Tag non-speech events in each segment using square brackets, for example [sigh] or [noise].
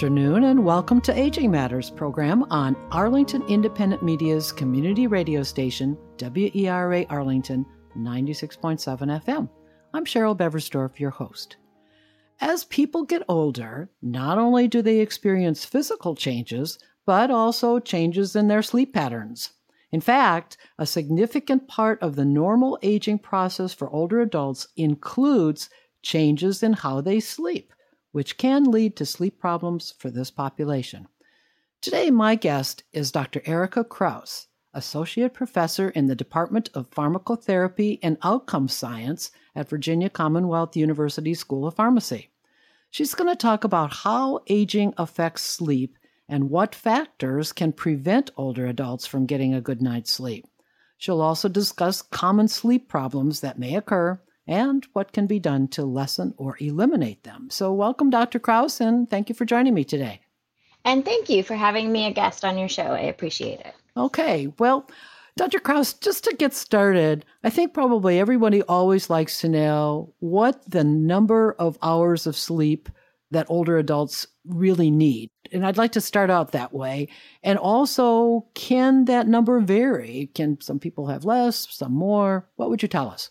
Afternoon, and welcome to Aging Matters program on Arlington Independent Media's community radio station, WERA Arlington 96.7 FM. I'm Cheryl Beversdorf, your host. As people get older, not only do they experience physical changes, but also changes in their sleep patterns. In fact, a significant part of the normal aging process for older adults includes changes in how they sleep which can lead to sleep problems for this population. Today, my guest is Dr. Ericka Crouse, Associate Professor in the Department of Pharmacotherapy and Outcome Science at Virginia Commonwealth University School of Pharmacy. She's going to talk about how aging affects sleep and what factors can prevent older adults from getting a good night's sleep. She'll also discuss common sleep problems that may occur and what can be done to lessen or eliminate them. So, welcome, Dr. Crouse, and thank you for joining me today. And thank you for having me a guest on your show. I appreciate it. Okay, well, Dr. Crouse, just to get started, I think probably everybody always likes to know what the number of hours of sleep that older adults really need. And I'd like to start out that way. And also, can that number vary? Can some people have less, some more? What would you tell us?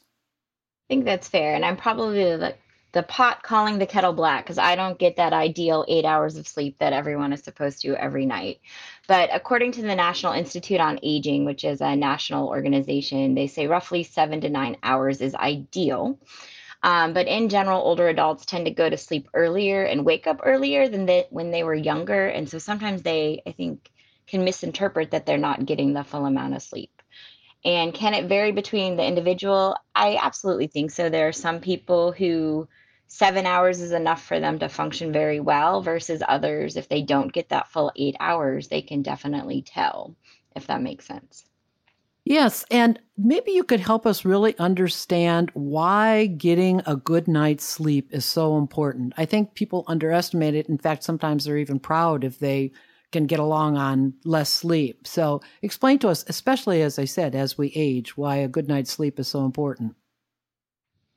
Think that's fair. And I'm probably the, the pot calling the kettle black because I don't get that ideal eight hours of sleep that everyone is supposed to every night. But according to the National Institute on Aging, which is a national organization, they say roughly seven to nine hours is ideal. Um, but in general, older adults tend to go to sleep earlier and wake up earlier than they, when they were younger. And so sometimes they, I think, can misinterpret that they're not getting the full amount of sleep. And can it vary between the individual? I absolutely think so. There are some people who seven hours is enough for them to function very well, versus others, if they don't get that full eight hours, they can definitely tell, if that makes sense. Yes, and maybe you could help us really understand why getting a good night's sleep is so important. I think people underestimate it. In fact, sometimes they're even proud if they can get along on less sleep. So, explain to us, especially as I said, as we age, why a good night's sleep is so important.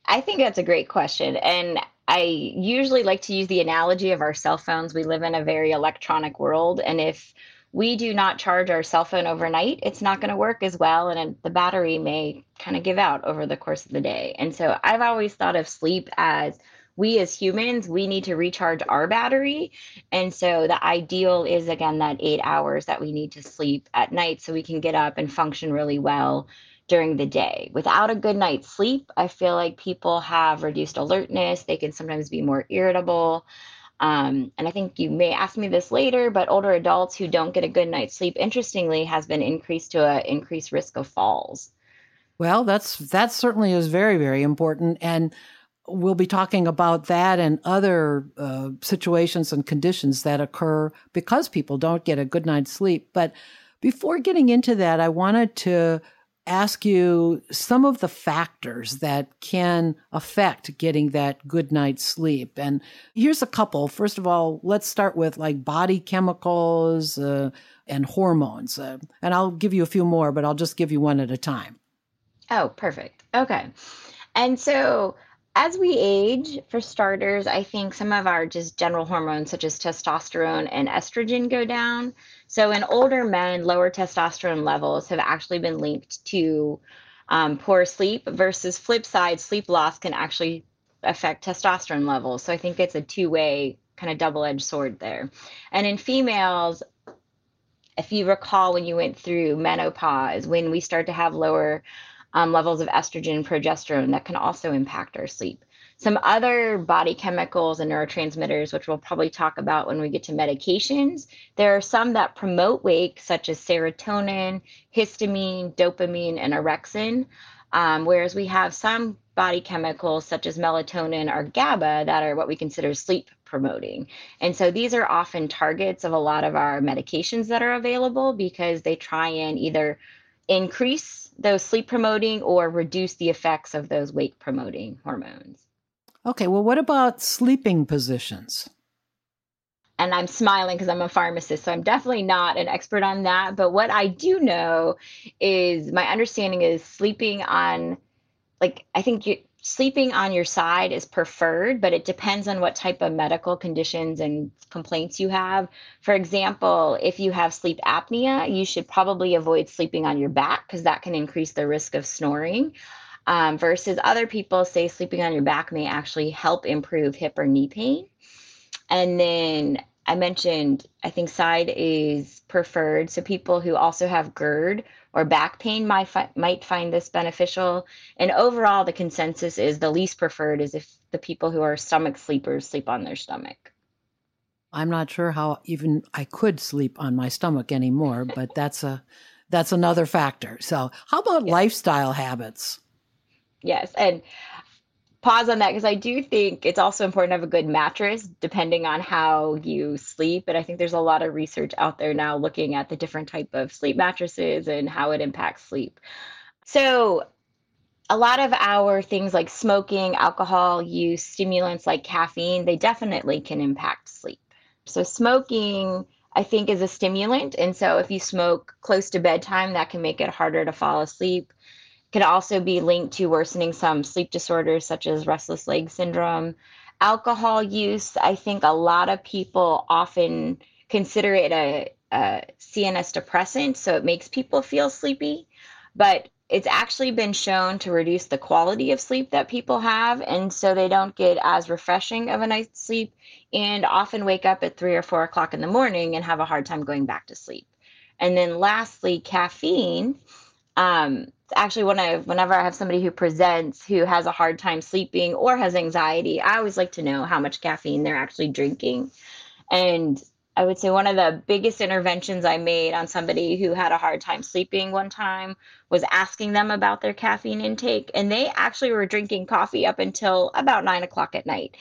I think that's a great question. And I usually like to use the analogy of our cell phones. We live in a very electronic world. And if we do not charge our cell phone overnight, it's not going to work as well. And the battery may kind of give out over the course of the day. And so I've always thought of sleep as we as humans we need to recharge our battery. And so the ideal is again that eight hours that we need to sleep at night so we can get up and function really well during the day. Without a good night's sleep i feel like people have reduced alertness. They can sometimes be more irritable. Um, and i think you may ask me this later but older adults who don't get a good night's sleep interestingly has been increased to an increased risk of falls. Well that's that certainly is very very important. And we'll be talking about that and other uh, situations and conditions that occur because people don't get a good night's sleep. But before getting into that, I wanted to ask you some of the factors that can affect getting that good night's sleep. And here's a couple. First of all, let's start with like body chemicals uh, and hormones. Uh, and I'll give you a few more, but I'll just give you one at a time. Oh, perfect. Okay. And so as we age, for starters, I think some of our just general hormones, such as testosterone and estrogen, go down. So, in older men, lower testosterone levels have actually been linked to um, poor sleep, versus flip side, sleep loss can actually affect testosterone levels. So, I think it's a two way kind of double edged sword there. And in females, if you recall when you went through menopause, when we start to have lower um, levels of estrogen and progesterone that can also impact our sleep. Some other body chemicals and neurotransmitters, which we'll probably talk about when we get to medications, there are some that promote wake, such as serotonin, histamine, dopamine, and orexin. Um, whereas we have some body chemicals such as melatonin or GABA that are what we consider sleep promoting. And so these are often targets of a lot of our medications that are available because they try and either increase those sleep promoting or reduce the effects of those wake promoting hormones. Okay, well, what about sleeping positions? And I'm smiling because I'm a pharmacist, so I'm definitely not an expert on that. But what I do know is my understanding is sleeping on, like, I think you, sleeping on your side is preferred, but it depends on what type of medical conditions and complaints you have. For example, if you have sleep apnea, you should probably avoid sleeping on your back because that can increase the risk of snoring. Um, versus other people say sleeping on your back may actually help improve hip or knee pain. And then I mentioned, I think side is preferred. So people who also have GERD or back pain might, fi- might find this beneficial. And overall, the consensus is the least preferred is if the people who are stomach sleepers sleep on their stomach. I'm not sure how even I could sleep on my stomach anymore, but that's a that's another factor. So, how about yeah. lifestyle habits? Yes, and pause on that because I do think it's also important to have a good mattress depending on how you sleep. And I think there's a lot of research out there now looking at the different type of sleep mattresses and how it impacts sleep. So a lot of our things like smoking, alcohol use, stimulants like caffeine, they definitely can impact sleep. So smoking I think is a stimulant. And so if you smoke close to bedtime, that can make it harder to fall asleep could also be linked to worsening some sleep disorders such as restless leg syndrome. Alcohol use, I think a lot of people often consider it a, a CNS depressant, so it makes people feel sleepy, but it's actually been shown to reduce the quality of sleep that people have, and so they don't get as refreshing of a night's sleep and often wake up at three or four o'clock in the morning and have a hard time going back to sleep. And then lastly, caffeine. Um, actually when I whenever I have somebody who presents who has a hard time sleeping or has anxiety, I always like to know how much caffeine they're actually drinking. And I would say one of the biggest interventions I made on somebody who had a hard time sleeping one time was asking them about their caffeine intake. And they actually were drinking coffee up until about nine o'clock at night.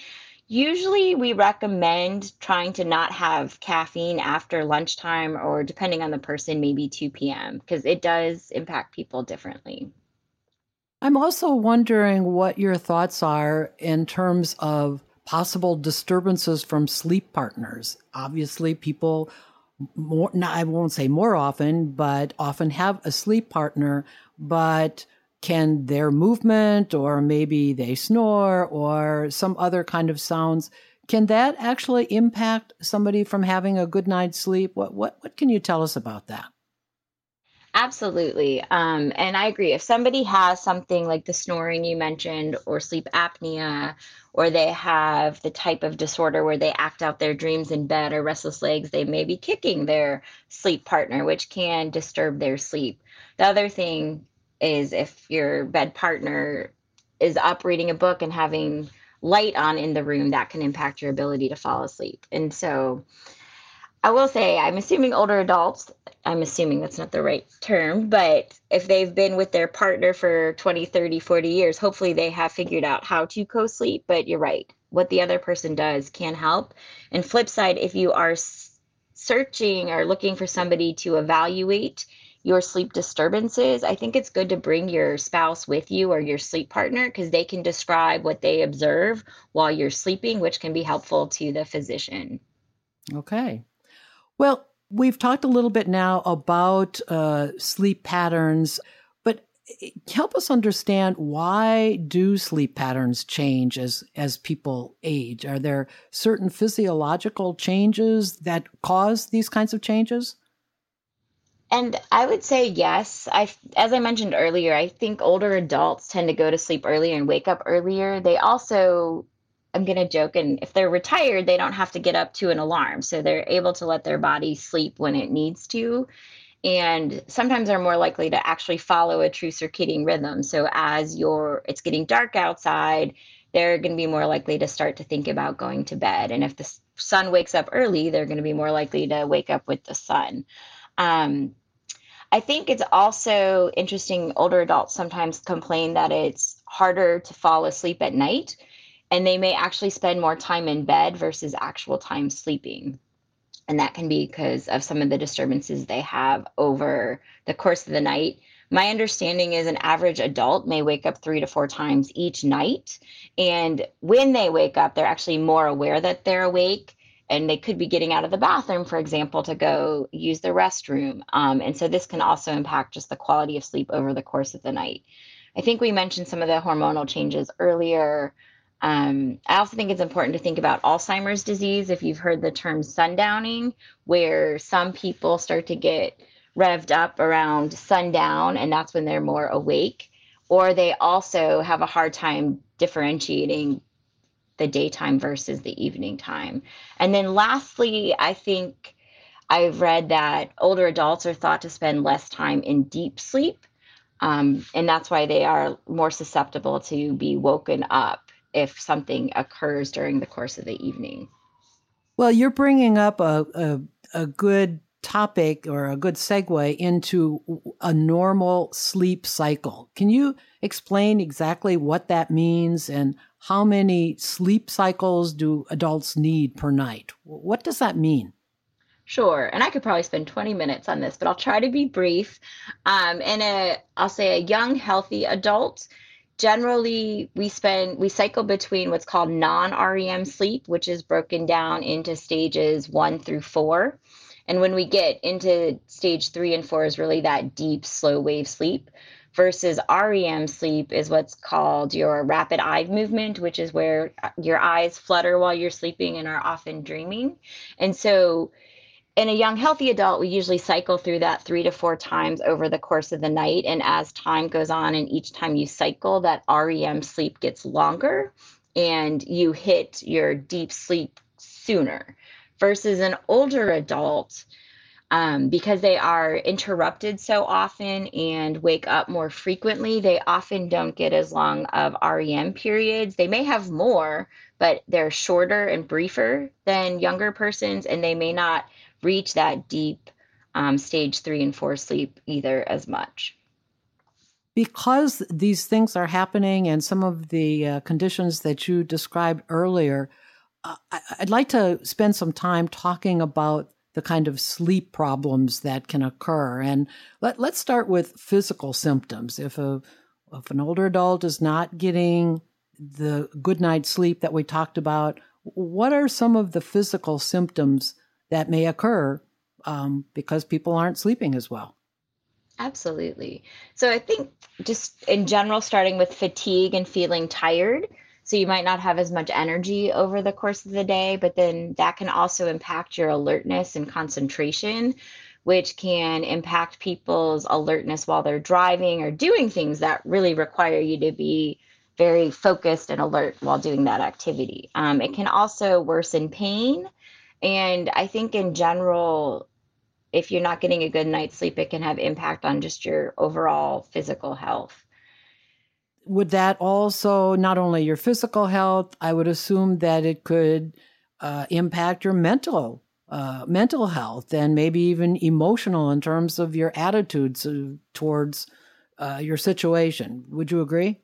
Usually, we recommend trying to not have caffeine after lunchtime or, depending on the person, maybe 2 p.m., because it does impact people differently. I'm also wondering what your thoughts are in terms of possible disturbances from sleep partners. Obviously, people more, I won't say more often, but often have a sleep partner, but can their movement or maybe they snore or some other kind of sounds can that actually impact somebody from having a good night's sleep what what what can you tell us about that Absolutely. Um, and I agree. If somebody has something like the snoring you mentioned, or sleep apnea, or they have the type of disorder where they act out their dreams in bed or restless legs, they may be kicking their sleep partner, which can disturb their sleep. The other thing is if your bed partner is up reading a book and having light on in the room, that can impact your ability to fall asleep. And so I will say, I'm assuming older adults, I'm assuming that's not the right term, but if they've been with their partner for 20, 30, 40 years, hopefully they have figured out how to co sleep. But you're right, what the other person does can help. And flip side, if you are searching or looking for somebody to evaluate your sleep disturbances, I think it's good to bring your spouse with you or your sleep partner because they can describe what they observe while you're sleeping, which can be helpful to the physician. Okay. Well, we've talked a little bit now about uh, sleep patterns, but eh, help us understand why do sleep patterns change as as people age? Are there certain physiological changes that cause these kinds of changes? And I would say yes. I, as I mentioned earlier, I think older adults tend to go to sleep earlier and wake up earlier. They also, I'm going to joke, and if they're retired, they don't have to get up to an alarm. So they're able to let their body sleep when it needs to. and sometimes they're more likely to actually follow a true circadian rhythm. So as you're it's getting dark outside, they're going to be more likely to start to think about going to bed. And if the sun wakes up early, they're going to be more likely to wake up with the sun. Um, I think it's also interesting. Older adults sometimes complain that it's harder to fall asleep at night, and they may actually spend more time in bed versus actual time sleeping. And that can be because of some of the disturbances they have over the course of the night. My understanding is an average adult may wake up three to four times each night. And when they wake up, they're actually more aware that they're awake and they could be getting out of the bathroom, for example, to go use the restroom. Um, and so this can also impact just the quality of sleep over the course of the night. I think we mentioned some of the hormonal changes earlier. Um, I also think it's important to think about Alzheimer's disease. If you've heard the term sundowning, where some people start to get revved up around sundown, and that's when they're more awake, or they also have a hard time differentiating the daytime versus the evening time. And then lastly, I think I've read that older adults are thought to spend less time in deep sleep. Um, and that's why they are more susceptible to be woken up if something occurs during the course of the evening. Well, you're bringing up a, a, a good topic or a good segue into a normal sleep cycle. Can you explain exactly what that means and how many sleep cycles do adults need per night? What does that mean? Sure, and I could probably spend 20 minutes on this, but I'll try to be brief. Um, and a, I'll say a young, healthy adult, generally we spend we cycle between what's called non-REM sleep, which is broken down into stages one through four. And when we get into stage three and four is really that deep, slow wave sleep versus REM sleep is what's called your rapid eye movement, which is where uh, your eyes flutter while you're sleeping and are often dreaming. And so, in a young, healthy adult, we usually cycle through that three to four times over the course of the night. And as time goes on, and each time you cycle, that REM sleep gets longer and you hit your deep sleep sooner. Versus an older adult, um, because they are interrupted so often and wake up more frequently, they often don't get as long of REM periods. They may have more, but they're shorter and briefer than younger persons, and they may not reach that deep um, stage three and four sleep either as much. Because these things are happening and some of the uh, conditions that you described earlier, uh, I'd like to spend some time talking about the kind of sleep problems that can occur. And let, let's start with physical symptoms. If a if an older adult is not getting the good night's sleep that we talked about, what are some of the physical symptoms that may occur um, because people aren't sleeping as well? Absolutely. So I think just in general, starting with fatigue and feeling tired, so you might not have as much energy over the course of the day, but then that can also impact your alertness and concentration, which can impact people's alertness while they're driving or doing things that really require you to be very focused and alert while doing that activity. Um, it can also worsen pain. And I think in general, if you're not getting a good night's sleep, it can have impact on just your overall physical health would that also not only your physical health? I would assume that it could uh, impact your mental uh, mental health and maybe even emotional in terms of your attitudes uh, towards uh, your situation. Would you agree?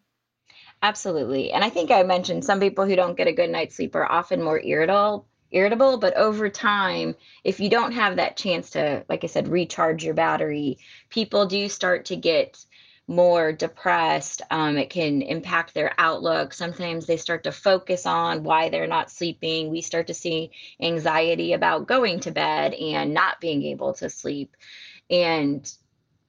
Absolutely. And I think I mentioned some people who don't get a good night's sleep are often more irritable irritable but over time if you don't have that chance to like i said recharge your battery people do start to get more depressed. Um, it can impact their outlook. Sometimes they start to focus on why they're not sleeping. We start to see anxiety about going to bed and not being able to sleep. And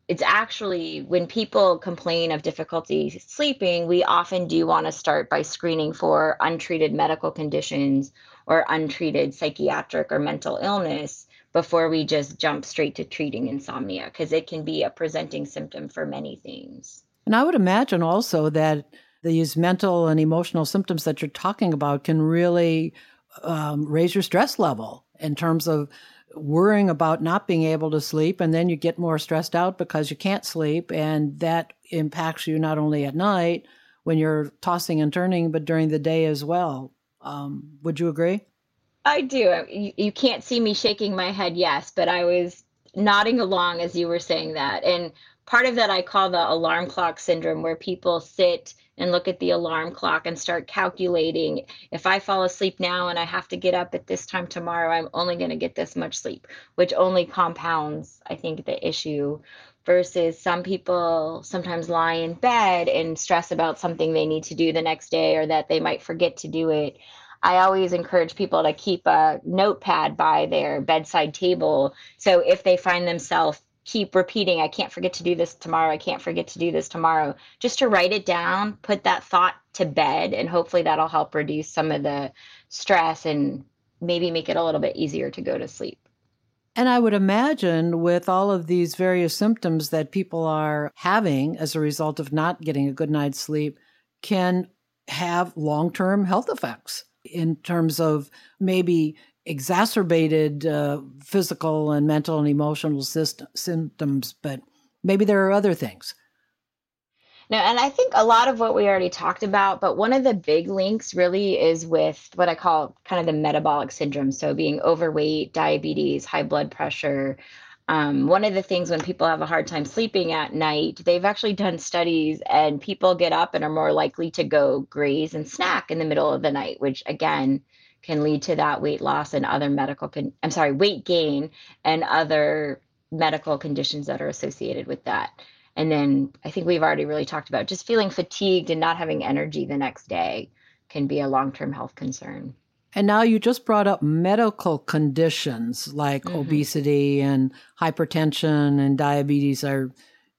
it's actually when people complain of difficulty sleeping, we often do want to start by screening for untreated medical conditions or untreated psychiatric or mental illness before we just jump straight to treating insomnia because it can be a presenting symptom for many things. And I would imagine also that these mental and emotional symptoms that you're talking about can really um, raise your stress level in terms of worrying about not being able to sleep, and then you get more stressed out because you can't sleep, and that impacts you not only at night when you're tossing and turning, but during the day as well. Um, would you agree? I do. You, you can't see me shaking my head, yes, but I was nodding along as you were saying that. And part of that I call the alarm clock syndrome, where people sit and look at the alarm clock and start calculating if I fall asleep now and I have to get up at this time tomorrow, I'm only going to get this much sleep, which only compounds, I think, the issue. Versus some people sometimes lie in bed and stress about something they need to do the next day or that they might forget to do it. I always encourage people to keep a notepad by their bedside table. So if they find themselves keep repeating, I can't forget to do this tomorrow. I can't forget to do this tomorrow. Just to write it down, put that thought to bed, and hopefully that'll help reduce some of the stress and maybe make it a little bit easier to go to sleep. And I would imagine with all of these various symptoms that people are having as a result of not getting a good night's sleep can have long term health effects in terms of maybe exacerbated uh, physical and mental and emotional system, symptoms, but maybe there are other things. No, and I think a lot of what we already talked about, but one of the big links really is with what I call kind of the metabolic syndrome. So being overweight, diabetes, high blood pressure. Um, one of the things when people have a hard time sleeping at night, they've actually done studies and people get up and are more likely to go graze and snack in the middle of the night, which again, can lead to that weight loss and other medical con- I'm sorry, weight gain and other medical conditions that are associated with that. And then I think we've already really talked about just feeling fatigued and not having energy the next day can be a long-term health concern. And now you just brought up medical conditions like mm-hmm. obesity and hypertension and diabetes are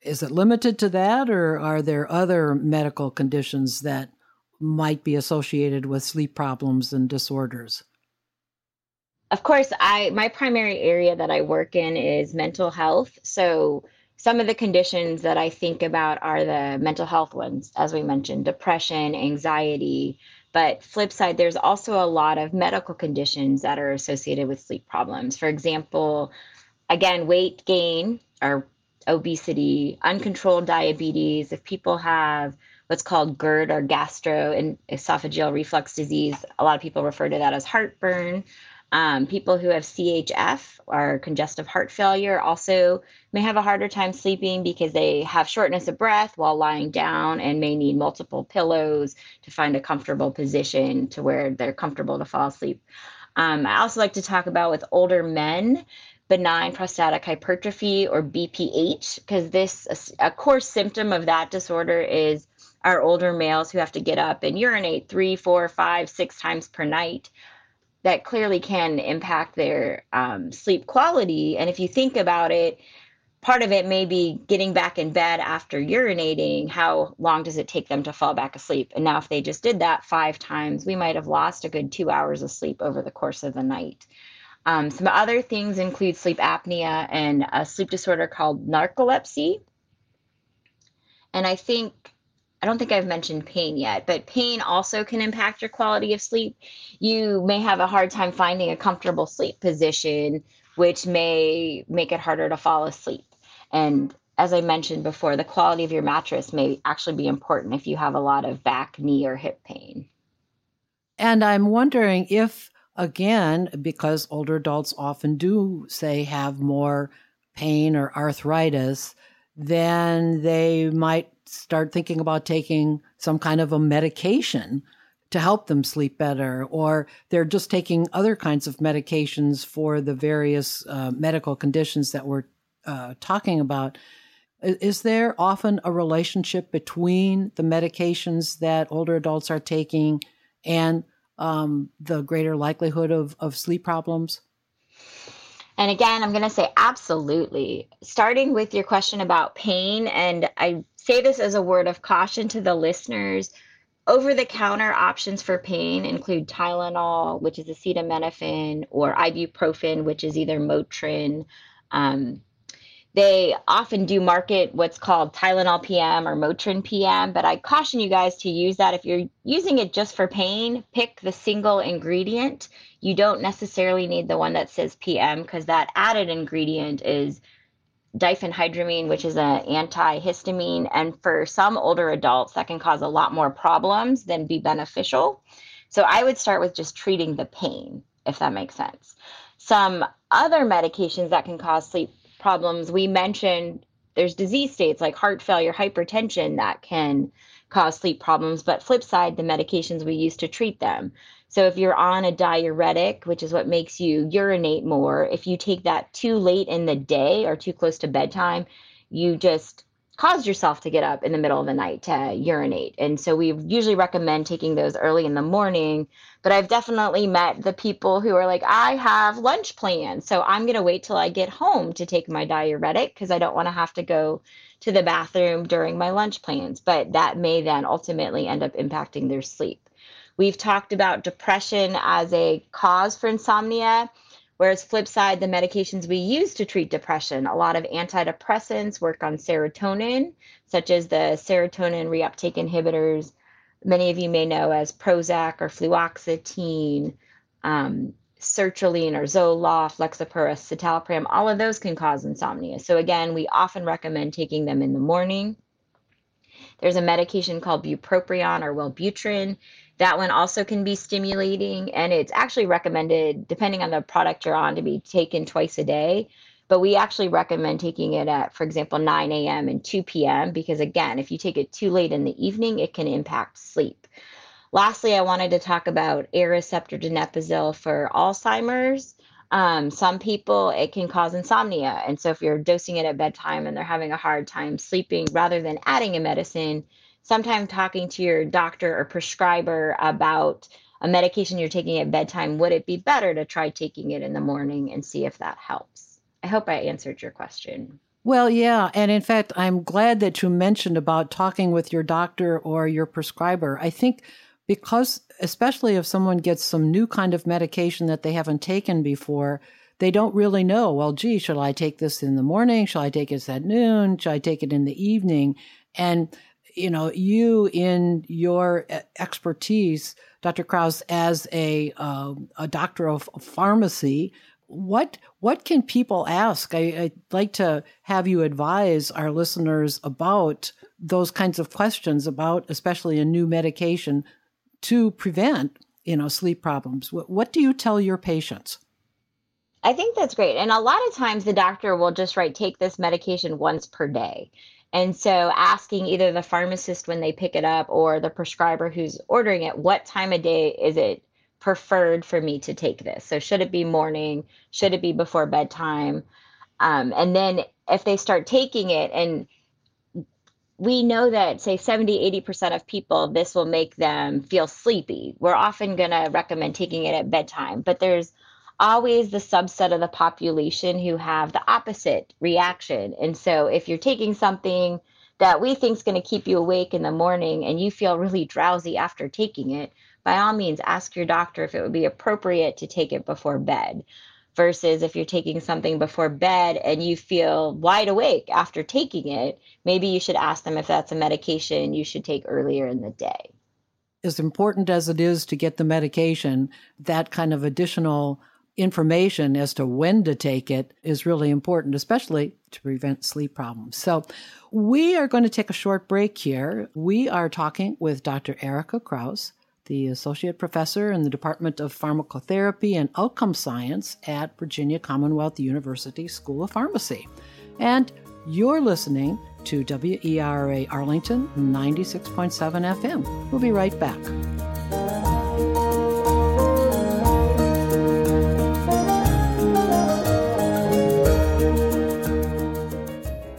is it limited to that or are there other medical conditions that might be associated with sleep problems and disorders? Of course, I my primary area that I work in is mental health. So some of the conditions that I think about are the mental health ones, as we mentioned, depression, anxiety. But flip side, there's also a lot of medical conditions that are associated with sleep problems. For example, again, weight gain or obesity, uncontrolled diabetes. If people have what's called GERD or gastro and esophageal reflux disease. A lot of people refer to that as heartburn. Um, people who have CHF or congestive heart failure also may have a harder time sleeping because they have shortness of breath while lying down and may need multiple pillows to find a comfortable position to where they're comfortable to fall asleep. Um, I also like to talk about with older men benign prostatic hypertrophy or BPH because this a core symptom of that disorder is our older males who have to get up and urinate three, four, five, six times per night, that clearly can impact their um, sleep quality. And if you think about it, part of it may be getting back in bed after urinating. How long does it take them to fall back asleep? And now, if they just did that five times, we might have lost a good two hours of sleep over the course of the night. Um, some other things include sleep apnea and a sleep disorder called narcolepsy. And I think I don't think I've mentioned pain yet, but pain also can impact your quality of sleep. You may have a hard time finding a comfortable sleep position, which may make it harder to fall asleep. And as I mentioned before, the quality of your mattress may actually be important if you have a lot of back, knee, or hip pain. And I'm wondering if, again, because older adults often do say have more pain or arthritis, then they might start thinking about taking some kind of a medication to help them sleep better, or they're just taking other kinds of medications for the various uh, medical conditions that we're uh, talking about. Is there often a relationship between the medications that older adults are taking and um, the greater likelihood of, of sleep problems? And again, I'm going to say absolutely. Starting with your question about pain, and I say this as a word of caution to the listeners. Over the counter options for pain include Tylenol, which is acetaminophen, or ibuprofen, which is either Motrin. Um, They often do market what's called Tylenol PM or Motrin PM, but I caution you guys to use that. If you're using it just for pain, pick the single ingredient. You don't necessarily need the one that says PM because that added ingredient is diphenhydramine, which is an antihistamine. And for some older adults, that can cause a lot more problems than be beneficial. So I would start with just treating the pain, if that makes sense. Some other medications that can cause sleep problems. We mentioned there's disease states like heart failure, hypertension that can cause sleep problems, but flip side, the medications we use to treat them. So if you're on a diuretic, which is what makes you urinate more, if you take that too late in the day or too close to bedtime, you just cause yourself to get up in the middle of the night to urinate. And so we usually recommend taking those early in the morning. But I've definitely met the people who are like, I have lunch plans. So I'm going to wait till I get home to take my diuretic because I don't want to have to go to the bathroom during my lunch plans. But that may then ultimately end up impacting their sleep. We've talked about depression as a cause for insomnia. Whereas, flip side, the medications we use to treat depression, a lot of antidepressants work on serotonin, such as the serotonin reuptake inhibitors. Many of you may know as Prozac or fluoxetine, um, sertraline or Zoloft, Lexapro, citalopram. All of those can cause insomnia. So again, we often recommend taking them in the morning. There's a medication called bupropion or Wellbutrin. That one also can be stimulating, and it's actually recommended, depending on the product you're on, to be taken twice a day. But we actually recommend taking it at, for example, 9 a.m. and 2 p.m. because, again, if you take it too late in the evening, it can impact sleep. Lastly, I wanted to talk about Aricept donepezil for Alzheimer's. Um, some people, it can cause insomnia. And so if you're dosing it at bedtime and they're having a hard time sleeping, rather than adding a medicine, sometime talking to your doctor or prescriber about a medication you're taking at bedtime, would it be better to try taking it in the morning and see if that helps? I hope I answered your question. Well, yeah. And in fact, I'm glad that you mentioned about talking with your doctor or your prescriber. I think because, especially if someone gets some new kind of medication that they haven't taken before, they don't really know, well, gee, should I take this in the morning? Shall I take it at noon? Should I take it in the evening? And you know, you in your expertise, Dr. Crouse, as a uh, a doctor of pharmacy, what what can people ask? I, would like to have you advise our listeners about those kinds of questions about, especially a new medication, to prevent you know sleep problems. What, what do you tell your patients? I think that's great. And a lot of times the doctor will just write, take this medication once per day. And so asking either the pharmacist when they pick it up or the prescriber who's ordering it, what time of day is it preferred for me to take this? So should it be morning? Should it be before bedtime? Um, and then if they start taking it and we know that say 70 80% of people this will make them feel sleepy we're often going to recommend taking it at bedtime but there's always the subset of the population who have the opposite reaction. And so if you're taking something that we think is going to keep you awake in the morning and you feel really drowsy after taking it, by all means ask your doctor if it would be appropriate to take it before bed. Versus if you're taking something before bed and you feel wide awake after taking it, maybe you should ask them if that's a medication you should take earlier in the day. As important as it is to get the medication, that kind of additional information as to when to take it is really important, especially to prevent sleep problems. So, we are going to take a short break here. We are talking with Dr. Ericka Crouse, the Associate Professor in the Department of Pharmacotherapy and Outcome Science at Virginia Commonwealth University School of Pharmacy. And you're listening to WERA Arlington 96.7 FM. We'll be right back.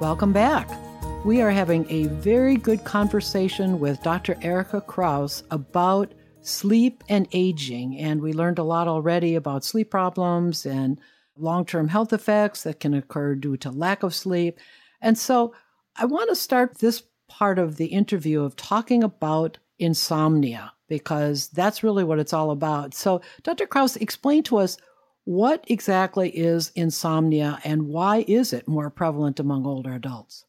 Welcome back. We are having a very good conversation with Dr. Ericka Crouse about sleep and aging. And we learned a lot already about sleep problems and long term health effects that can occur due to lack of sleep. And so I want to start this part of the interview of talking about insomnia because that's really what it's all about. So, Dr. Crouse, explain to us what exactly is insomnia and why is it more prevalent among older adults?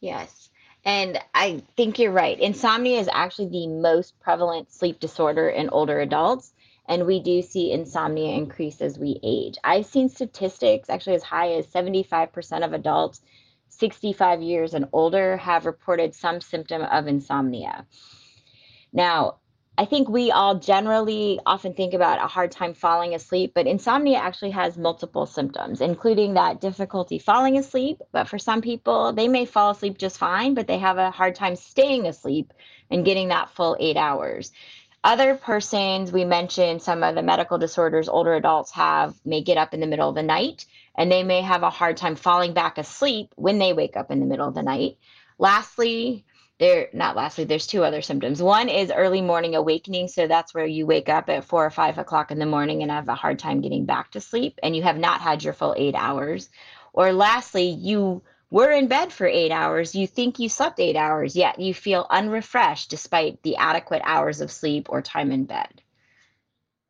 Yes. And I think you're right. Insomnia is actually the most prevalent sleep disorder in older adults. And we do see insomnia increase as we age. I've seen statistics actually as high as 75% of adults 65 years and older have reported some symptom of insomnia. Now, I think we all generally often think about a hard time falling asleep, but insomnia actually has multiple symptoms, including that difficulty falling asleep. But for some people, they may fall asleep just fine, but they have a hard time staying asleep and getting that full eight hours. Other persons, we mentioned some of the medical disorders older adults have, may get up in the middle of the night and they may have a hard time falling back asleep when they wake up in the middle of the night. Lastly, there not lastly there's two other symptoms. One is early morning awakening so that's where you wake up at four or five o'clock in the morning and have a hard time getting back to sleep and you have not had your full eight hours. Or lastly you were in bed for eight hours. You think you slept eight hours yet you feel unrefreshed despite the adequate hours of sleep or time in bed.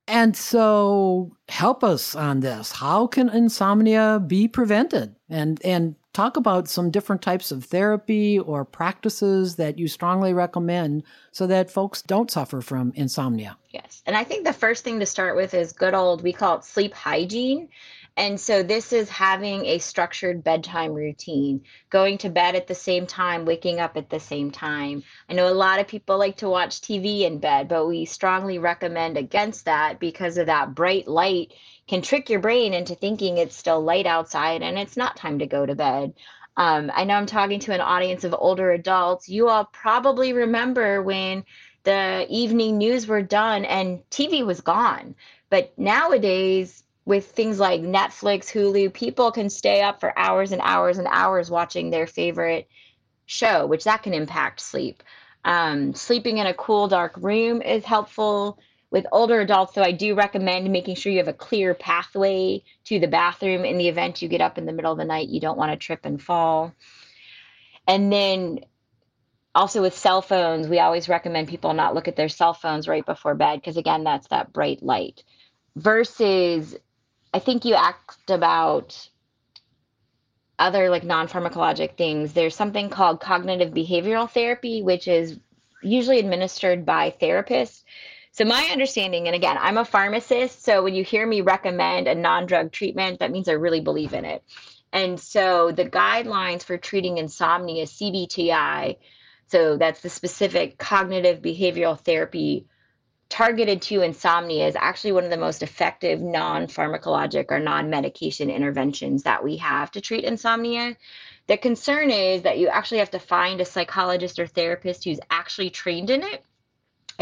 And so help us on this. How can insomnia be prevented? And and talk about some different types of therapy or practices that you strongly recommend so that folks don't suffer from insomnia. Yes. And I think the first thing to start with is good old, we call it sleep hygiene. And so this is having a structured bedtime routine, going to bed at the same time, waking up at the same time. I know a lot of people like to watch TV in bed, but we strongly recommend against that because of that bright light can trick your brain into thinking it's still light outside and it's not time to go to bed. Um, I know I'm talking to an audience of older adults. You all probably remember when the evening news were done and TV was gone. But nowadays, with things like Netflix, Hulu, people can stay up for hours and hours and hours watching their favorite show, which that can impact sleep. Um, sleeping in a cool, dark room is helpful. With older adults, though, I do recommend making sure you have a clear pathway to the bathroom in the event you get up in the middle of the night. You don't want to trip and fall. And then also with cell phones, we always recommend people not look at their cell phones right before bed because, again, that's that bright light. Versus, I think you asked about other like non pharmacologic things. There's something called cognitive behavioral therapy, which is usually administered by therapists so, my understanding, and again, I'm a pharmacist. So, when you hear me recommend a non drug treatment, that means I really believe in it. And so, the guidelines for treating insomnia, CBTI, so that's the specific cognitive behavioral therapy targeted to insomnia, is actually one of the most effective non pharmacologic or non medication interventions that we have to treat insomnia. The concern is that you actually have to find a psychologist or therapist who's actually trained in it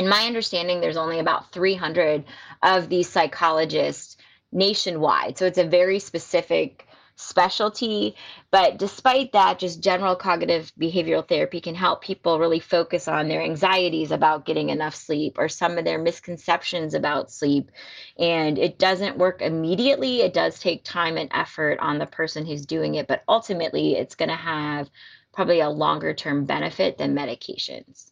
in my understanding, there's only about 300 of these psychologists nationwide. So it's a very specific specialty. But despite that, just general cognitive behavioral therapy can help people really focus on their anxieties about getting enough sleep or some of their misconceptions about sleep. And it doesn't work immediately, it does take time and effort on the person who's doing it, but ultimately, it's going to have probably a longer term benefit than medications.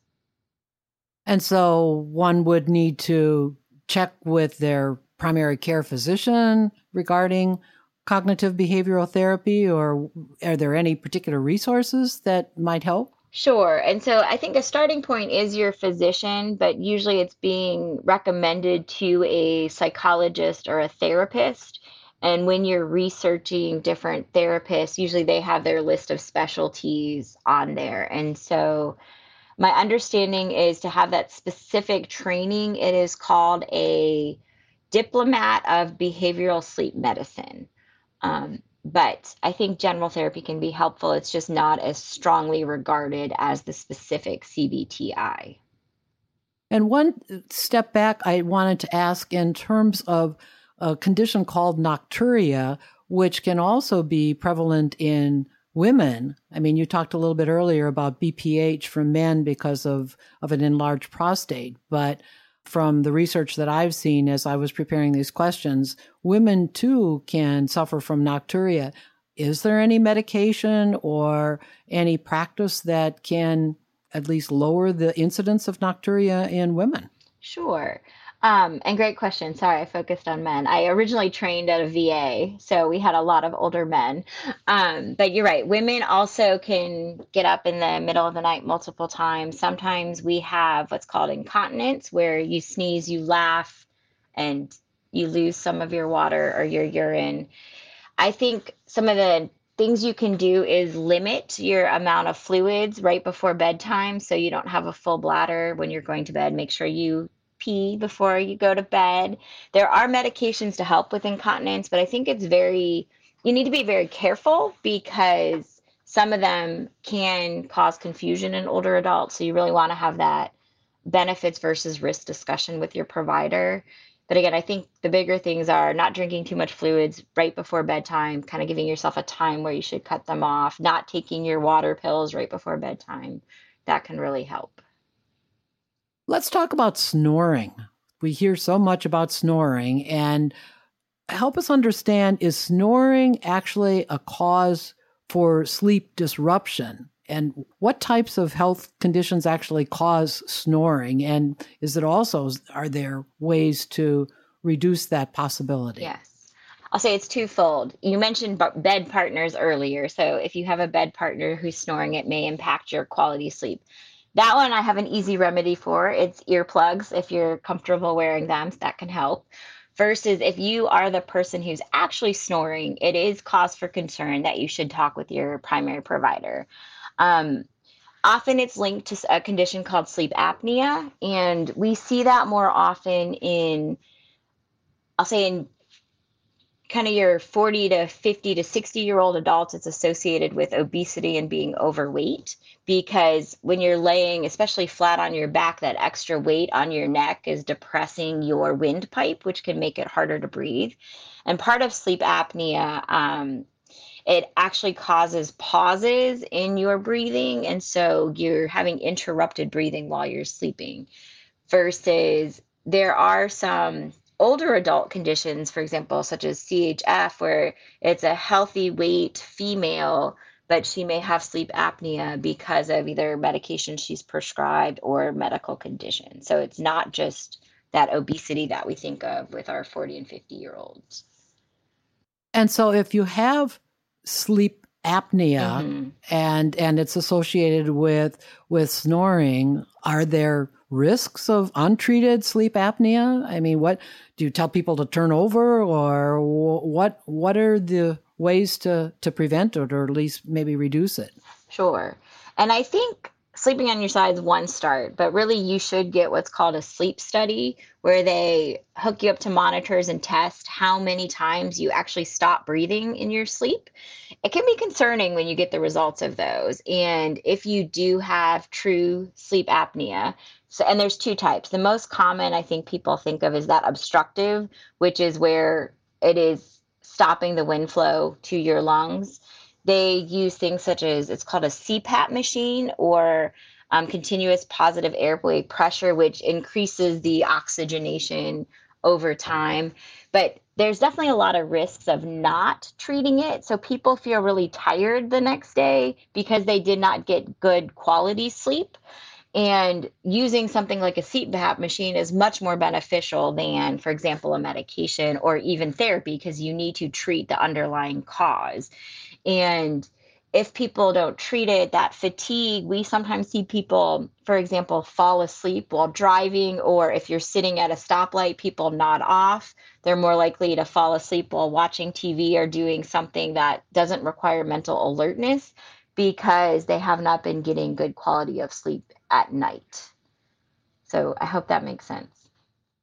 And so one would need to check with their primary care physician regarding cognitive behavioral therapy, or are there any particular resources that might help? Sure. And so I think a starting point is your physician, but usually it's being recommended to a psychologist or a therapist. And when you're researching different therapists, usually they have their list of specialties on there. And so my understanding is to have that specific training. It is called a diplomat of behavioral sleep medicine. Um, but I think general therapy can be helpful. It's just not as strongly regarded as the specific CBTI. And one step back, I wanted to ask in terms of a condition called nocturia, which can also be prevalent in women. I mean, you talked a little bit earlier about BPH for men because of, of an enlarged prostate, but from the research that I've seen as I was preparing these questions, women too can suffer from nocturia. Is there any medication or any practice that can at least lower the incidence of nocturia in women? Sure. Um, and great question. Sorry, I focused on men. I originally trained at a VA, so we had a lot of older men. Um, but you're right. Women also can get up in the middle of the night multiple times. Sometimes we have what's called incontinence, where you sneeze, you laugh, and you lose some of your water or your urine. I think some of the things you can do is limit your amount of fluids right before bedtime so you don't have a full bladder when you're going to bed. Make sure you pee before you go to bed. There are medications to help with incontinence, but I think it's very, you need to be very careful because some of them can cause confusion in older adults. So you really want to have that benefits versus risk discussion with your provider. But again, I think the bigger things are not drinking too much fluids right before bedtime, kind of giving yourself a time where you should cut them off, not taking your water pills right before bedtime. That can really help. Let's talk about snoring. We hear so much about snoring and help us understand is snoring actually a cause for sleep disruption? And what types of health conditions actually cause snoring? And is it also, are there ways to reduce that possibility? Yes. I'll say it's twofold. You mentioned bed partners earlier. So if you have a bed partner who's snoring, it may impact your quality sleep. That one I have an easy remedy for. It's earplugs if you're comfortable wearing them, that can help. Versus if you are the person who's actually snoring, it is cause for concern that you should talk with your primary provider. Um, often it's linked to a condition called sleep apnea, and we see that more often in, I'll say, in kind of your 40 to 50 to 60 year old adults, it's associated with obesity and being overweight because when you're laying, especially flat on your back, that extra weight on your neck is depressing your windpipe, which can make it harder to breathe. And part of sleep apnea, um, it actually causes pauses in your breathing. And so you're having interrupted breathing while you're sleeping versus there are some older adult conditions, for example, such as CHF, where it's a healthy weight female, but she may have sleep apnea because of either medication she's prescribed or medical condition. So it's not just that obesity that we think of with our 40 and 50 year olds. And so if you have sleep apnea mm-hmm. and and it's associated with with snoring, are there risks of untreated sleep apnea? I mean, what do you tell people to turn over, or what? What are the ways to to prevent it, or at least maybe reduce it? Sure, and I think sleeping on your side is one start, but really you should get what's called a sleep study where they hook you up to monitors and test how many times you actually stop breathing in your sleep. It can be concerning when you get the results of those. And if you do have true sleep apnea, so, and there's two types. The most common I think people think of is that obstructive, which is where it is stopping the wind flow to your lungs. They use things such as it's called a CPAP machine or um, continuous positive airway pressure, which increases the oxygenation over time. But there's definitely a lot of risks of not treating it. So people feel really tired the next day because they did not get good quality sleep. And using something like a CPAP machine is much more beneficial than, for example, a medication or even therapy because you need to treat the underlying cause. And if people don't treat it, that fatigue, we sometimes see people, for example, fall asleep while driving, or if you're sitting at a stoplight, people nod off. They're more likely to fall asleep while watching TV or doing something that doesn't require mental alertness because they have not been getting good quality of sleep at night. So I hope that makes sense.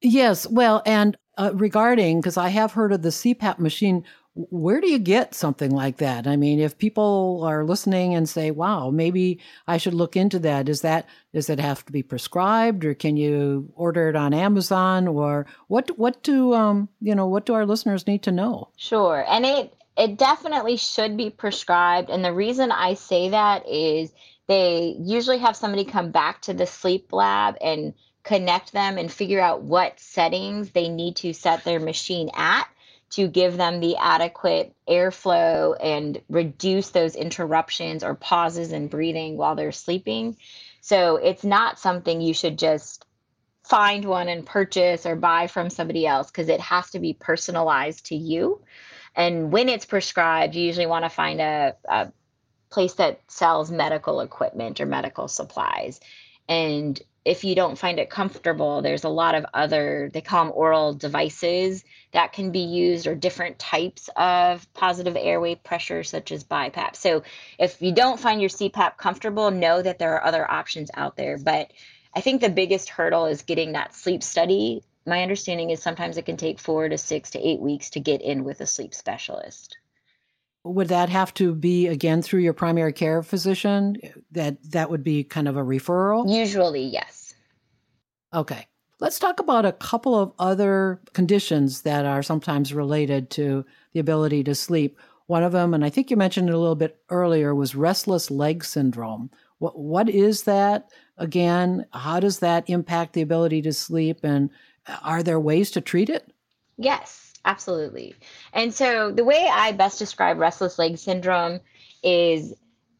Yes. Well, and uh, regarding, because I have heard of the CPAP machine, where do you get something like that? I mean, if people are listening and say, "Wow, maybe I should look into that," is that does it have to be prescribed, or can you order it on Amazon, or what? What do um you know what do our listeners need to know? Sure, and it it definitely should be prescribed. And the reason I say that is they usually have somebody come back to the sleep lab and connect them and figure out what settings they need to set their machine at to give them the adequate airflow and reduce those interruptions or pauses in breathing while they're sleeping. So it's not something you should just find one and purchase or buy from somebody else because it has to be personalized to you. And when it's prescribed, you usually want to find a, a place that sells medical equipment or medical supplies. And if you don't find it comfortable, there's a lot of other, they call them oral devices that can be used or different types of positive airway pressure, such as BiPAP. So if you don't find your CPAP comfortable, know that there are other options out there. But I think the biggest hurdle is getting that sleep study. My understanding is sometimes it can take four to six to eight weeks to get in with a sleep specialist would that have to be again through your primary care physician? That that would be kind of a referral? Usually yes. Okay. Let's talk about a couple of other conditions that are sometimes related to the ability to sleep. One of them and i think you mentioned it a little bit earlier was restless leg syndrome. What what is that? Again how does that impact the ability to sleep and uh, are there ways to treat it? Yes Absolutely. And so the way I best describe restless leg syndrome is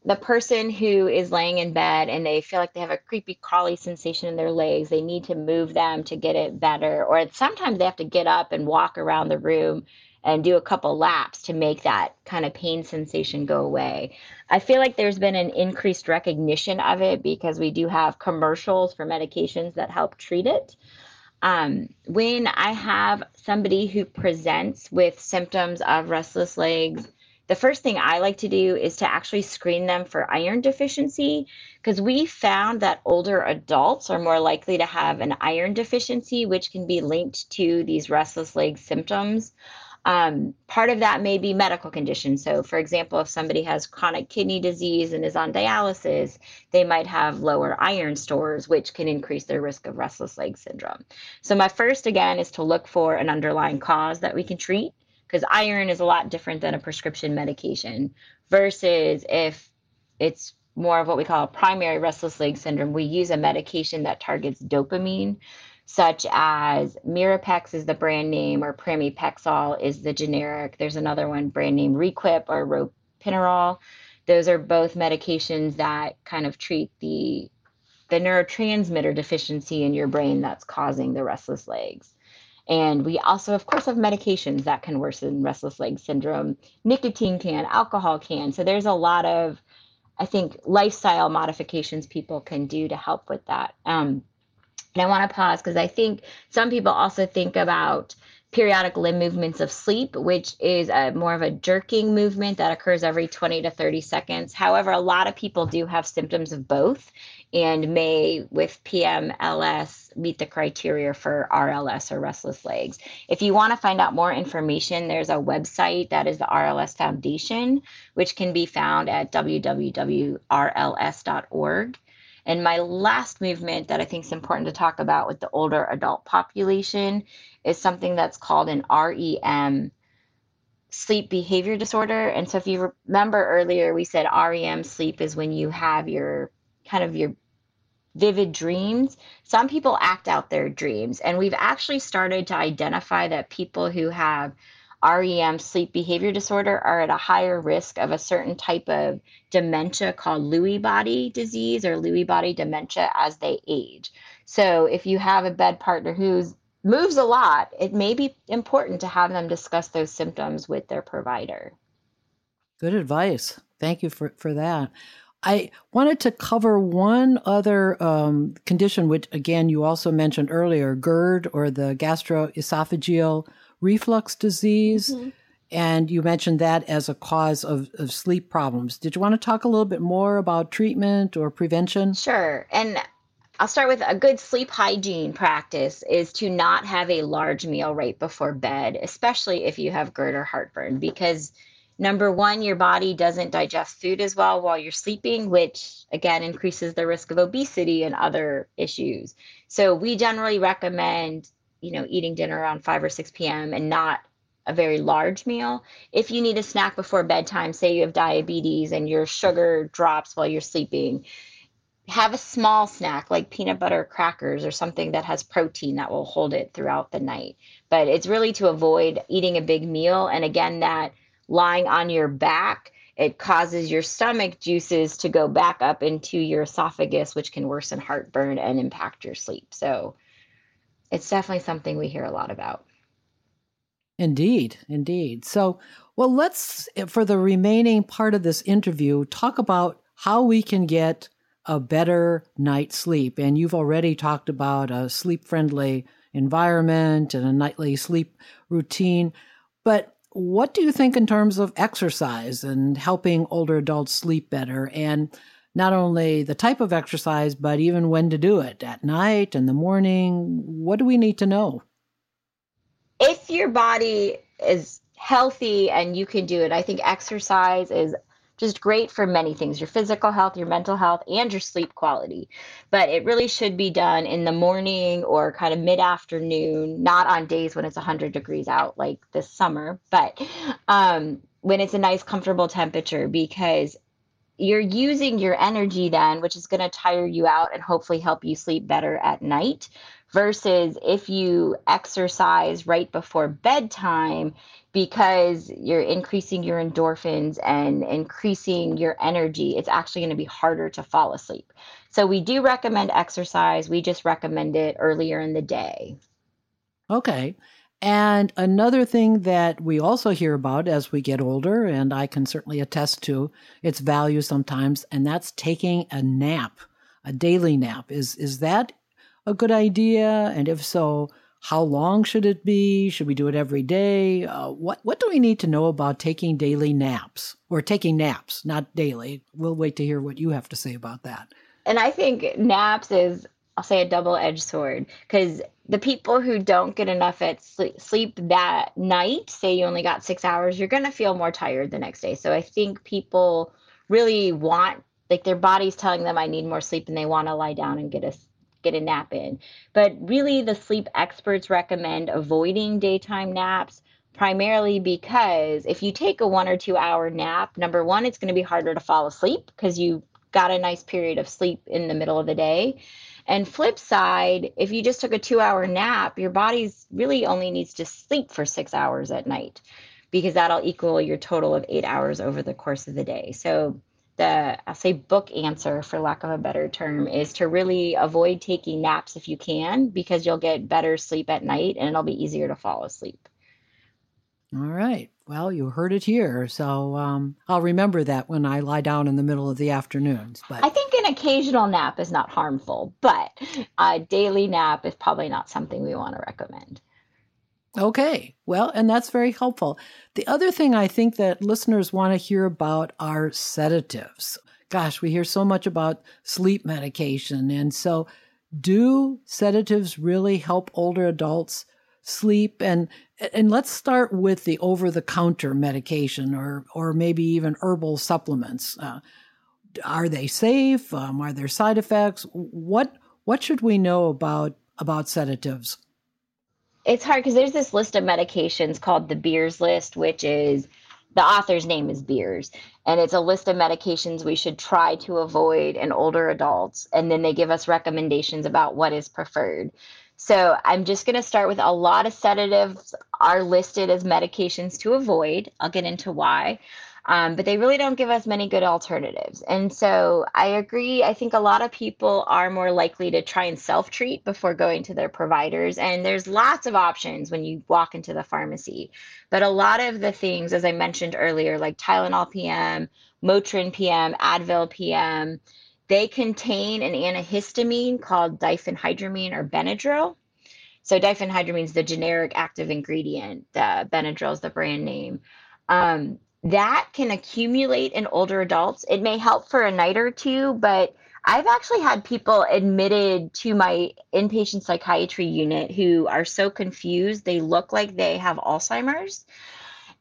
the person who is laying in bed and they feel like they have a creepy crawly sensation in their legs. They need to move them to get it better. Or sometimes they have to get up and walk around the room and do a couple laps to make that kind of pain sensation go away. I feel like there's been an increased recognition of it because we do have commercials for medications that help treat it um, when I have somebody who presents with symptoms of restless legs, the first thing I like to do is to actually screen them for iron deficiency because we found that older adults are more likely to have an iron deficiency, which can be linked to these restless leg symptoms. Um, part of that may be medical conditions. So, for example, if somebody has chronic kidney disease and is on dialysis, they might have lower iron stores, which can increase their risk of restless leg syndrome. So, my first, again, is to look for an underlying cause that we can treat because iron is a lot different than a prescription medication versus if it's more of what we call primary restless leg syndrome, we use a medication that targets dopamine such as Mirapex is the brand name or Pramipexole is the generic. There's another one brand name Requip or Ropinirole. Those are both medications that kind of treat the the neurotransmitter deficiency in your brain that's causing the restless legs. And we also, of course, have medications that can worsen restless leg syndrome. Nicotine can, alcohol can. So there's a lot of, I think, lifestyle modifications people can do to help with that. Um, and I want to pause because I think some people also think about periodic limb movements of sleep, which is a more of a jerking movement that occurs every 20 to 30 seconds. However, a lot of people do have symptoms of both and may, with PMLS, meet the criteria for RLS or restless legs. If you want to find out more information, there's a website that is the RLS Foundation, which can be found at www.rls.org. And my last movement that I think is important to talk about with the older adult population is something that's called an REM sleep behavior disorder. And so if you remember earlier, we said REM sleep is when you have your kind of your vivid dreams. Some people act out their dreams. And we've actually started to identify that people who have REM sleep behavior disorder are at a higher risk of a certain type of dementia called Lewy body disease or Lewy body dementia as they age. So if you have a bed partner who moves a lot, it may be important to have them discuss those symptoms with their provider. Good advice. Thank you for, for that. I wanted to cover one other um, condition, which again you also mentioned earlier GERD or the gastroesophageal reflux disease. Mm-hmm. And you mentioned that as a cause of, of sleep problems. Did you want to talk a little bit more about treatment or prevention? Sure. And I'll start with a good sleep hygiene practice is to not have a large meal right before bed, especially if you have GERD or heartburn, because number one, your body doesn't digest food as well while you're sleeping, which again increases the risk of obesity and other issues. So we generally recommend you know, eating dinner around 5 or 6 p.m. and not a very large meal. If you need a snack before bedtime, say you have diabetes and your sugar drops while you're sleeping, have a small snack like peanut butter crackers or something that has protein that will hold it throughout the night. But it's really to avoid eating a big meal. And again, that lying on your back, it causes your stomach juices to go back up into your esophagus, which can worsen heartburn and impact your sleep. So it's definitely something we hear a lot about. Indeed, indeed. So, well, let's, eh, for the remaining part of this interview, talk about how we can get a better night's sleep. And you've already talked about a sleep friendly environment and a nightly sleep routine. But what do you think in terms of exercise and helping older adults sleep better? And not only the type of exercise, but even when to do it at night, and the morning. What do we need to know? If your body is healthy and you can do it, I think exercise is just great for many things your physical health, your mental health, and your sleep quality. But it really should be done in the morning or kind of mid afternoon, not on days when it's 100 degrees out like this summer, but um, when it's a nice, comfortable temperature because you're using your energy then, which is going to tire you out and hopefully help you sleep better at night. Versus if you exercise right before bedtime, because you're increasing your endorphins and increasing your energy, it's actually going to be harder to fall asleep. So, we do recommend exercise. We just recommend it earlier in the day. Okay. And another thing that we also hear about as we get older, and I can certainly attest to its value sometimes, and that's taking a nap, a daily nap. Is is that a good idea? And if so, how long should it be? Should we do it every day? Uh, what What do we need to know about taking daily naps or taking naps, not daily? We'll wait to hear what you have to say about that. And I think naps is, I'll say, a double edged sword because the people who don't get enough at sleep, sleep that night, say you only got six hours, you're going to feel more tired the next day. So I think people really want like their body's telling them I need more sleep and they want to lie down and get a get a nap in. But really, the sleep experts recommend avoiding daytime naps primarily because if you take a one or two hour nap, number one, it's going to be harder to fall asleep because you got a nice period of sleep in the middle of the day. And flip side, if you just took a two hour nap, your body's really only needs to sleep for six hours at night because that'll equal your total of eight hours over the course of the day. So the I'll say book answer for lack of a better term is to really avoid taking naps if you can because you'll get better sleep at night and it'll be easier to fall asleep. All right. Well, you heard it here, so um, I'll remember that when I lie down in the middle of the afternoons. But I think an occasional nap is not harmful, but a daily nap is probably not something we want to recommend. Okay. Well, and that's very helpful. The other thing I think that listeners want to hear about are sedatives. Gosh, we hear so much about sleep medication. And so, do sedatives really help older adults sleep? And and let's start with the over the counter medication or or maybe even herbal supplements. Uh, are they safe? Um, are there side effects? What what should we know about about sedatives? it's hard because there's this list of medications called the Beers list, which is the author's name is Beers, and it's a list of medications we should try to avoid in older adults. And then they give us recommendations about what is preferred. So I'm just going to start with a lot of sedatives are listed as medications to avoid. I'll get into why. Um, but they really don't give us many good alternatives. And so I agree. I think a lot of people are more likely to try and self treat before going to their providers. And there's lots of options when you walk into the pharmacy. But a lot of the things, as I mentioned earlier, like Tylenol PM, Motrin PM, Advil PM, they contain an antihistamine called diphenhydramine or Benadryl. So diphenhydramine is the generic active ingredient. The Benadryl is the brand name. Um, that can accumulate in older adults. It may help for a night or two, but I've actually had people admitted to my inpatient psychiatry unit who are so confused they look like they have Alzheimer's.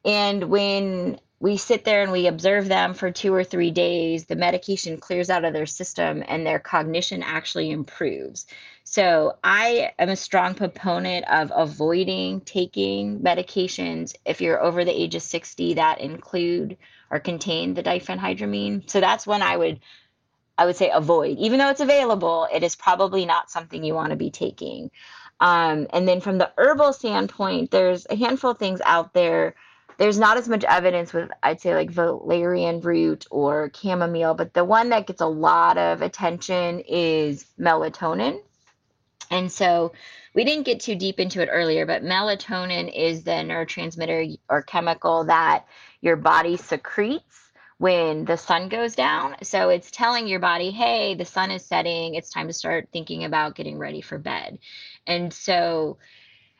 And when we sit there and we observe them for two or three days, the medication clears out of their system and their cognition actually improves. So, I am a strong proponent of avoiding taking medications if you're over the age of 60 that include or contain the diphenhydramine. So, that's when I would I would say avoid. Even though it's available, it is probably not something you want to be taking. Um, and then from the herbal standpoint, there's a handful of things out there there's not as much evidence with I'd say like valerian root or chamomile, but the one that gets a lot of attention is melatonin. And so we didn't get too deep into it earlier, but melatonin is the neurotransmitter or chemical that your body secretes when the sun goes down. So it's telling your body, hey, the sun is setting. It's time to start thinking about getting ready for bed. And so,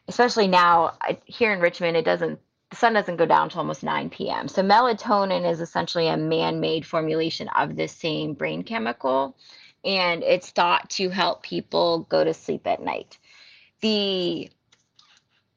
especially now here in Richmond, it doesn't the sun doesn't go down until almost 9 p.m. So melatonin is essentially a man-made formulation of this same brain chemical, and it's thought to help people go to sleep at night. The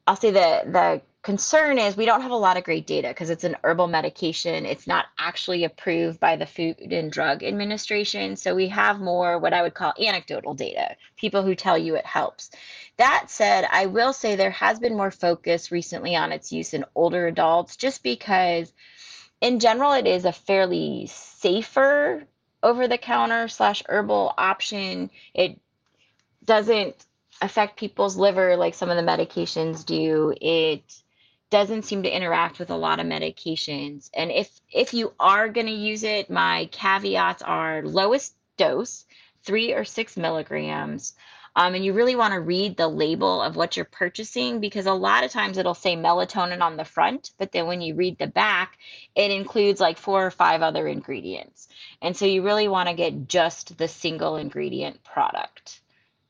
I'll say the the concern is we don't have a lot of great data because it's an herbal medication. It's not actually approved by the Food and Drug Administration. So we have more what I would call anecdotal data, people who tell you it helps. That said, I will say there has been more focus recently on its use in older adults just because in general it is a fairly safer over the counter slash herbal option. It doesn't affect people's liver like some of the medications do. It doesn't seem to interact with a lot of medications. And if if you are going to use it, my caveats are lowest dose, three or six milligrams. Um, and you really want to read the label of what you're purchasing because a lot of times it'll say melatonin on the front, but then when you read the back, it includes like four or five other ingredients. And so you really want to get just the single ingredient product,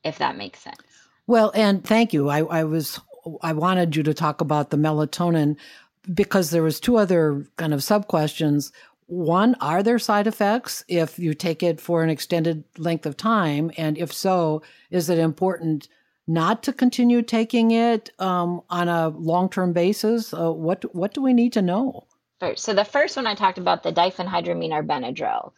if that makes sense. Well, and thank you. I, I was I wanted you to talk about the melatonin because there was two other kind of sub questions. One, are there side effects if you take it for an extended length of time? And if so, is it important not to continue taking it um, on a long term basis? Uh, what what do we need to know? So the first one I talked about the diphenhydramine or Benadryl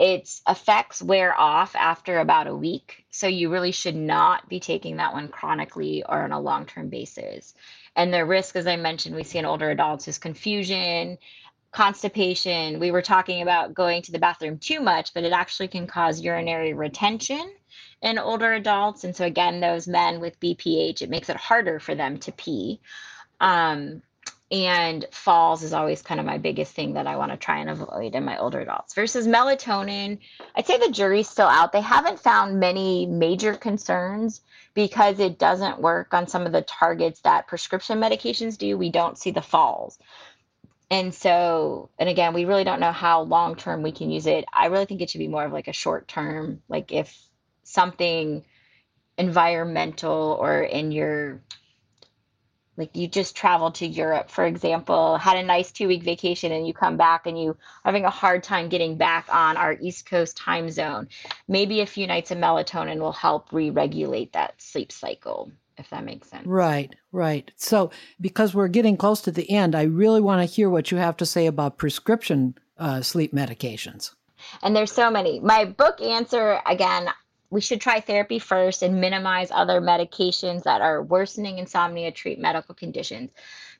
its effects wear off after about a week. So you really should not be taking that one chronically or on a long term basis. And the risk, as I mentioned, we see in older adults is confusion, constipation. We were talking about going to the bathroom too much, but it actually can cause urinary retention in older adults. And so, again, those men with BPH, it makes it harder for them to pee. Um, and falls is always kind of my biggest thing that I want to try and avoid in my older adults. Versus melatonin, I'd say the jury's still out. They haven't found many major concerns because it doesn't work on some of the targets that prescription medications do. We don't see the falls. And so, and again, we really don't know how long term we can use it. I really think it should be more of like a short term, like if something environmental or in your like you just traveled to Europe, for example, had a nice two week vacation and you come back and you having a hard time getting back on our East Coast time zone. Maybe a few nights of melatonin will help re regulate that sleep cycle, if that makes sense. Right, right. So, because we're getting close to the end, I really want to hear what you have to say about prescription uh, sleep medications. And there's so many. My book answer, again, we should try therapy first and minimize other medications that are worsening insomnia, treat medical conditions.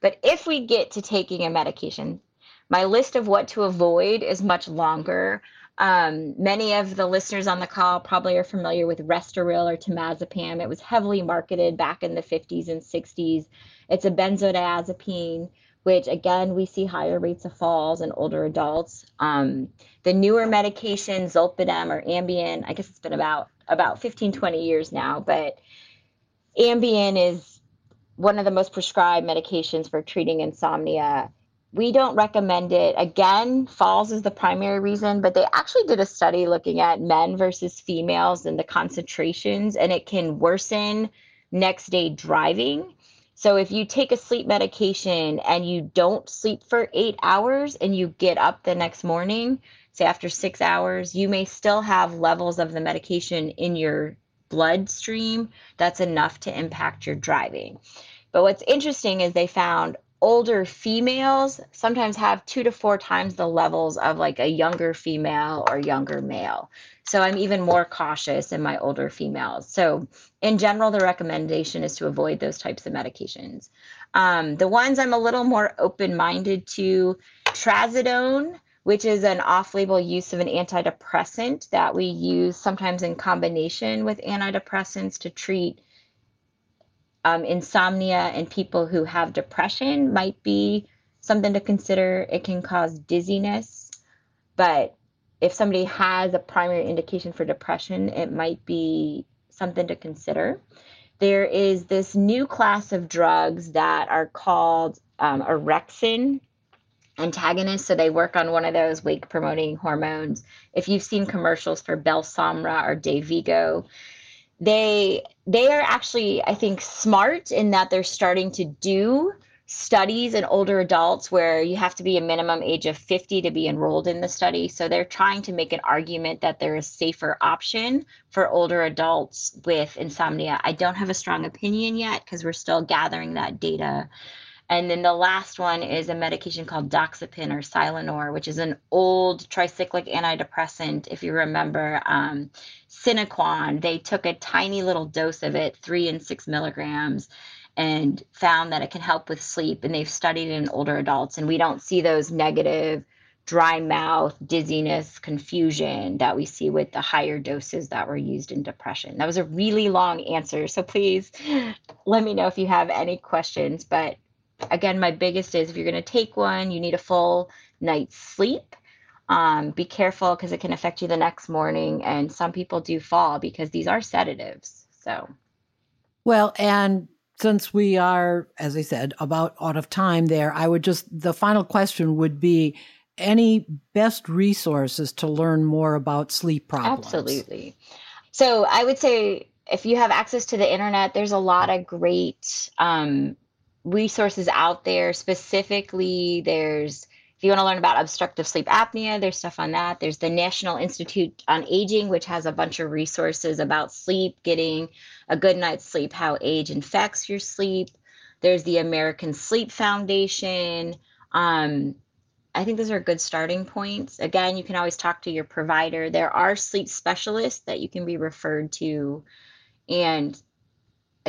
But if we get to taking a medication, my list of what to avoid is much longer. Um, many of the listeners on the call probably are familiar with Restoril or temazepam. It was heavily marketed back in the 50s and 60s. It's a benzodiazepine which again we see higher rates of falls in older adults. Um, the newer medication, Zolpidem or Ambien, I guess it's been about about 15, 20 years now, but Ambien is one of the most prescribed medications for treating insomnia. We don't recommend it. Again, falls is the primary reason, but they actually did a study looking at men versus females and the concentrations, and it can worsen next day driving so if you take a sleep medication and you don't sleep for eight hours and you get up the next morning, say after six hours, you may still have levels of the medication in your bloodstream that's enough to impact your driving. But what's interesting is they found older females sometimes have two to four times the levels of like a younger female or younger male. So I'm even more cautious in my older females. So in general, the recommendation is to avoid those types of medications. Um, the ones I'm a little more open minded to, trazodone, which is an off label use of an antidepressant that we use sometimes in combination with antidepressants to treat um, insomnia and people who have depression might be something to consider. It can cause dizziness, but if somebody has a primary indication for depression, it might be something to consider. There is this new class of drugs that are called um, orexin antagonists. So they work on one of those wake promoting hormones. If you've seen commercials for Belsomra or Dayvigo, they they are actually i think smart in that they're starting to do studies in older adults where you have to be a minimum age of 50 to be enrolled in the study. So they're trying to make an argument that there is safer option for older adults with insomnia. I don't have a strong opinion yet because we're still gathering that data and then the last one is a medication called doxepin or Silenor, which is an old tricyclic antidepressant. If you remember, um, Sinequan, they took a tiny little dose of it, three and six milligrams, and found that it can help with sleep. And they've studied it in older adults, and we don't see those negative dry mouth, dizziness, confusion that we see with the higher doses that were used in depression. That was a really long answer. So please [laughs] let me know if you have any questions. But again, my biggest is if you're going to take one, you need a full night's sleep. Um, be careful because it can affect you the next morning. And some people do fall because these are sedatives. So, well, and since we are, as I said, about out of time there, I would just, the final question would be any best resources to learn more about sleep problems? Absolutely. So, I would say if you have access to the internet, there's a lot of great um, resources out there. Specifically, there's if you want to learn about obstructive sleep apnea, there's stuff on that. There's the National Institute on Aging, which has a bunch of resources about sleep, getting a good night's sleep, how age infects your sleep. There's the American Sleep Foundation. Um, I think those are good starting points. Again, you can always talk to your provider. There are sleep specialists that you can be referred to. And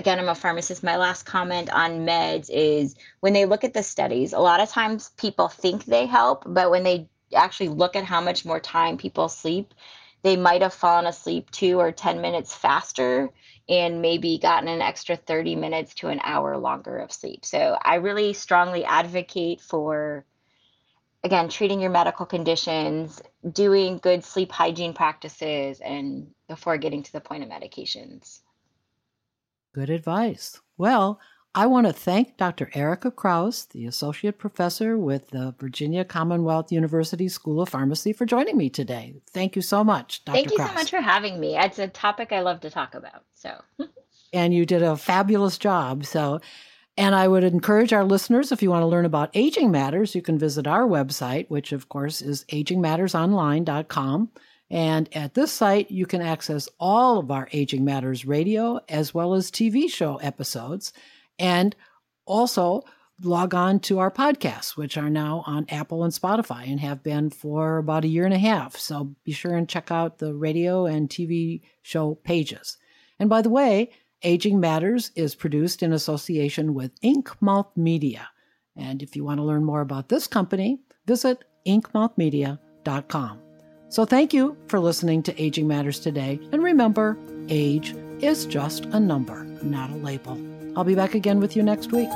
again, I'm a pharmacist. My last comment on meds is when they look at the studies, a lot of times people think they help, but when they actually look at how much more time people sleep, they might have fallen asleep two or 10 minutes faster and maybe gotten an extra 30 minutes to an hour longer of sleep. So I really strongly advocate for, again, treating your medical conditions, doing good sleep hygiene practices, and before getting to the point of medications. Good advice. Well, I want to thank Dr. Ericka Crouse, the Associate Professor with the Virginia Commonwealth University School of Pharmacy, for joining me today. Thank you so much, Dr. Thank you Crouse. so much for having me. It's a topic I love to talk about. So, [laughs] and you did a fabulous job. So, and I would encourage our listeners, if you want to learn about aging matters, you can visit our website, which of course is agingmattersonline.com. And at this site, you can access all of our Aging Matters radio as well as TV show episodes, and also log on to our podcasts, which are now on Apple and Spotify and have been for about a year and a half. So be sure and check out the radio and TV show pages. And by the way, Aging Matters is produced in association with Inkmouth Media. And if you want to learn more about this company, visit inkmouthmedia.com. So thank you for listening to Aging Matters today. And remember, age is just a number, not a label. I'll be back again with you next week.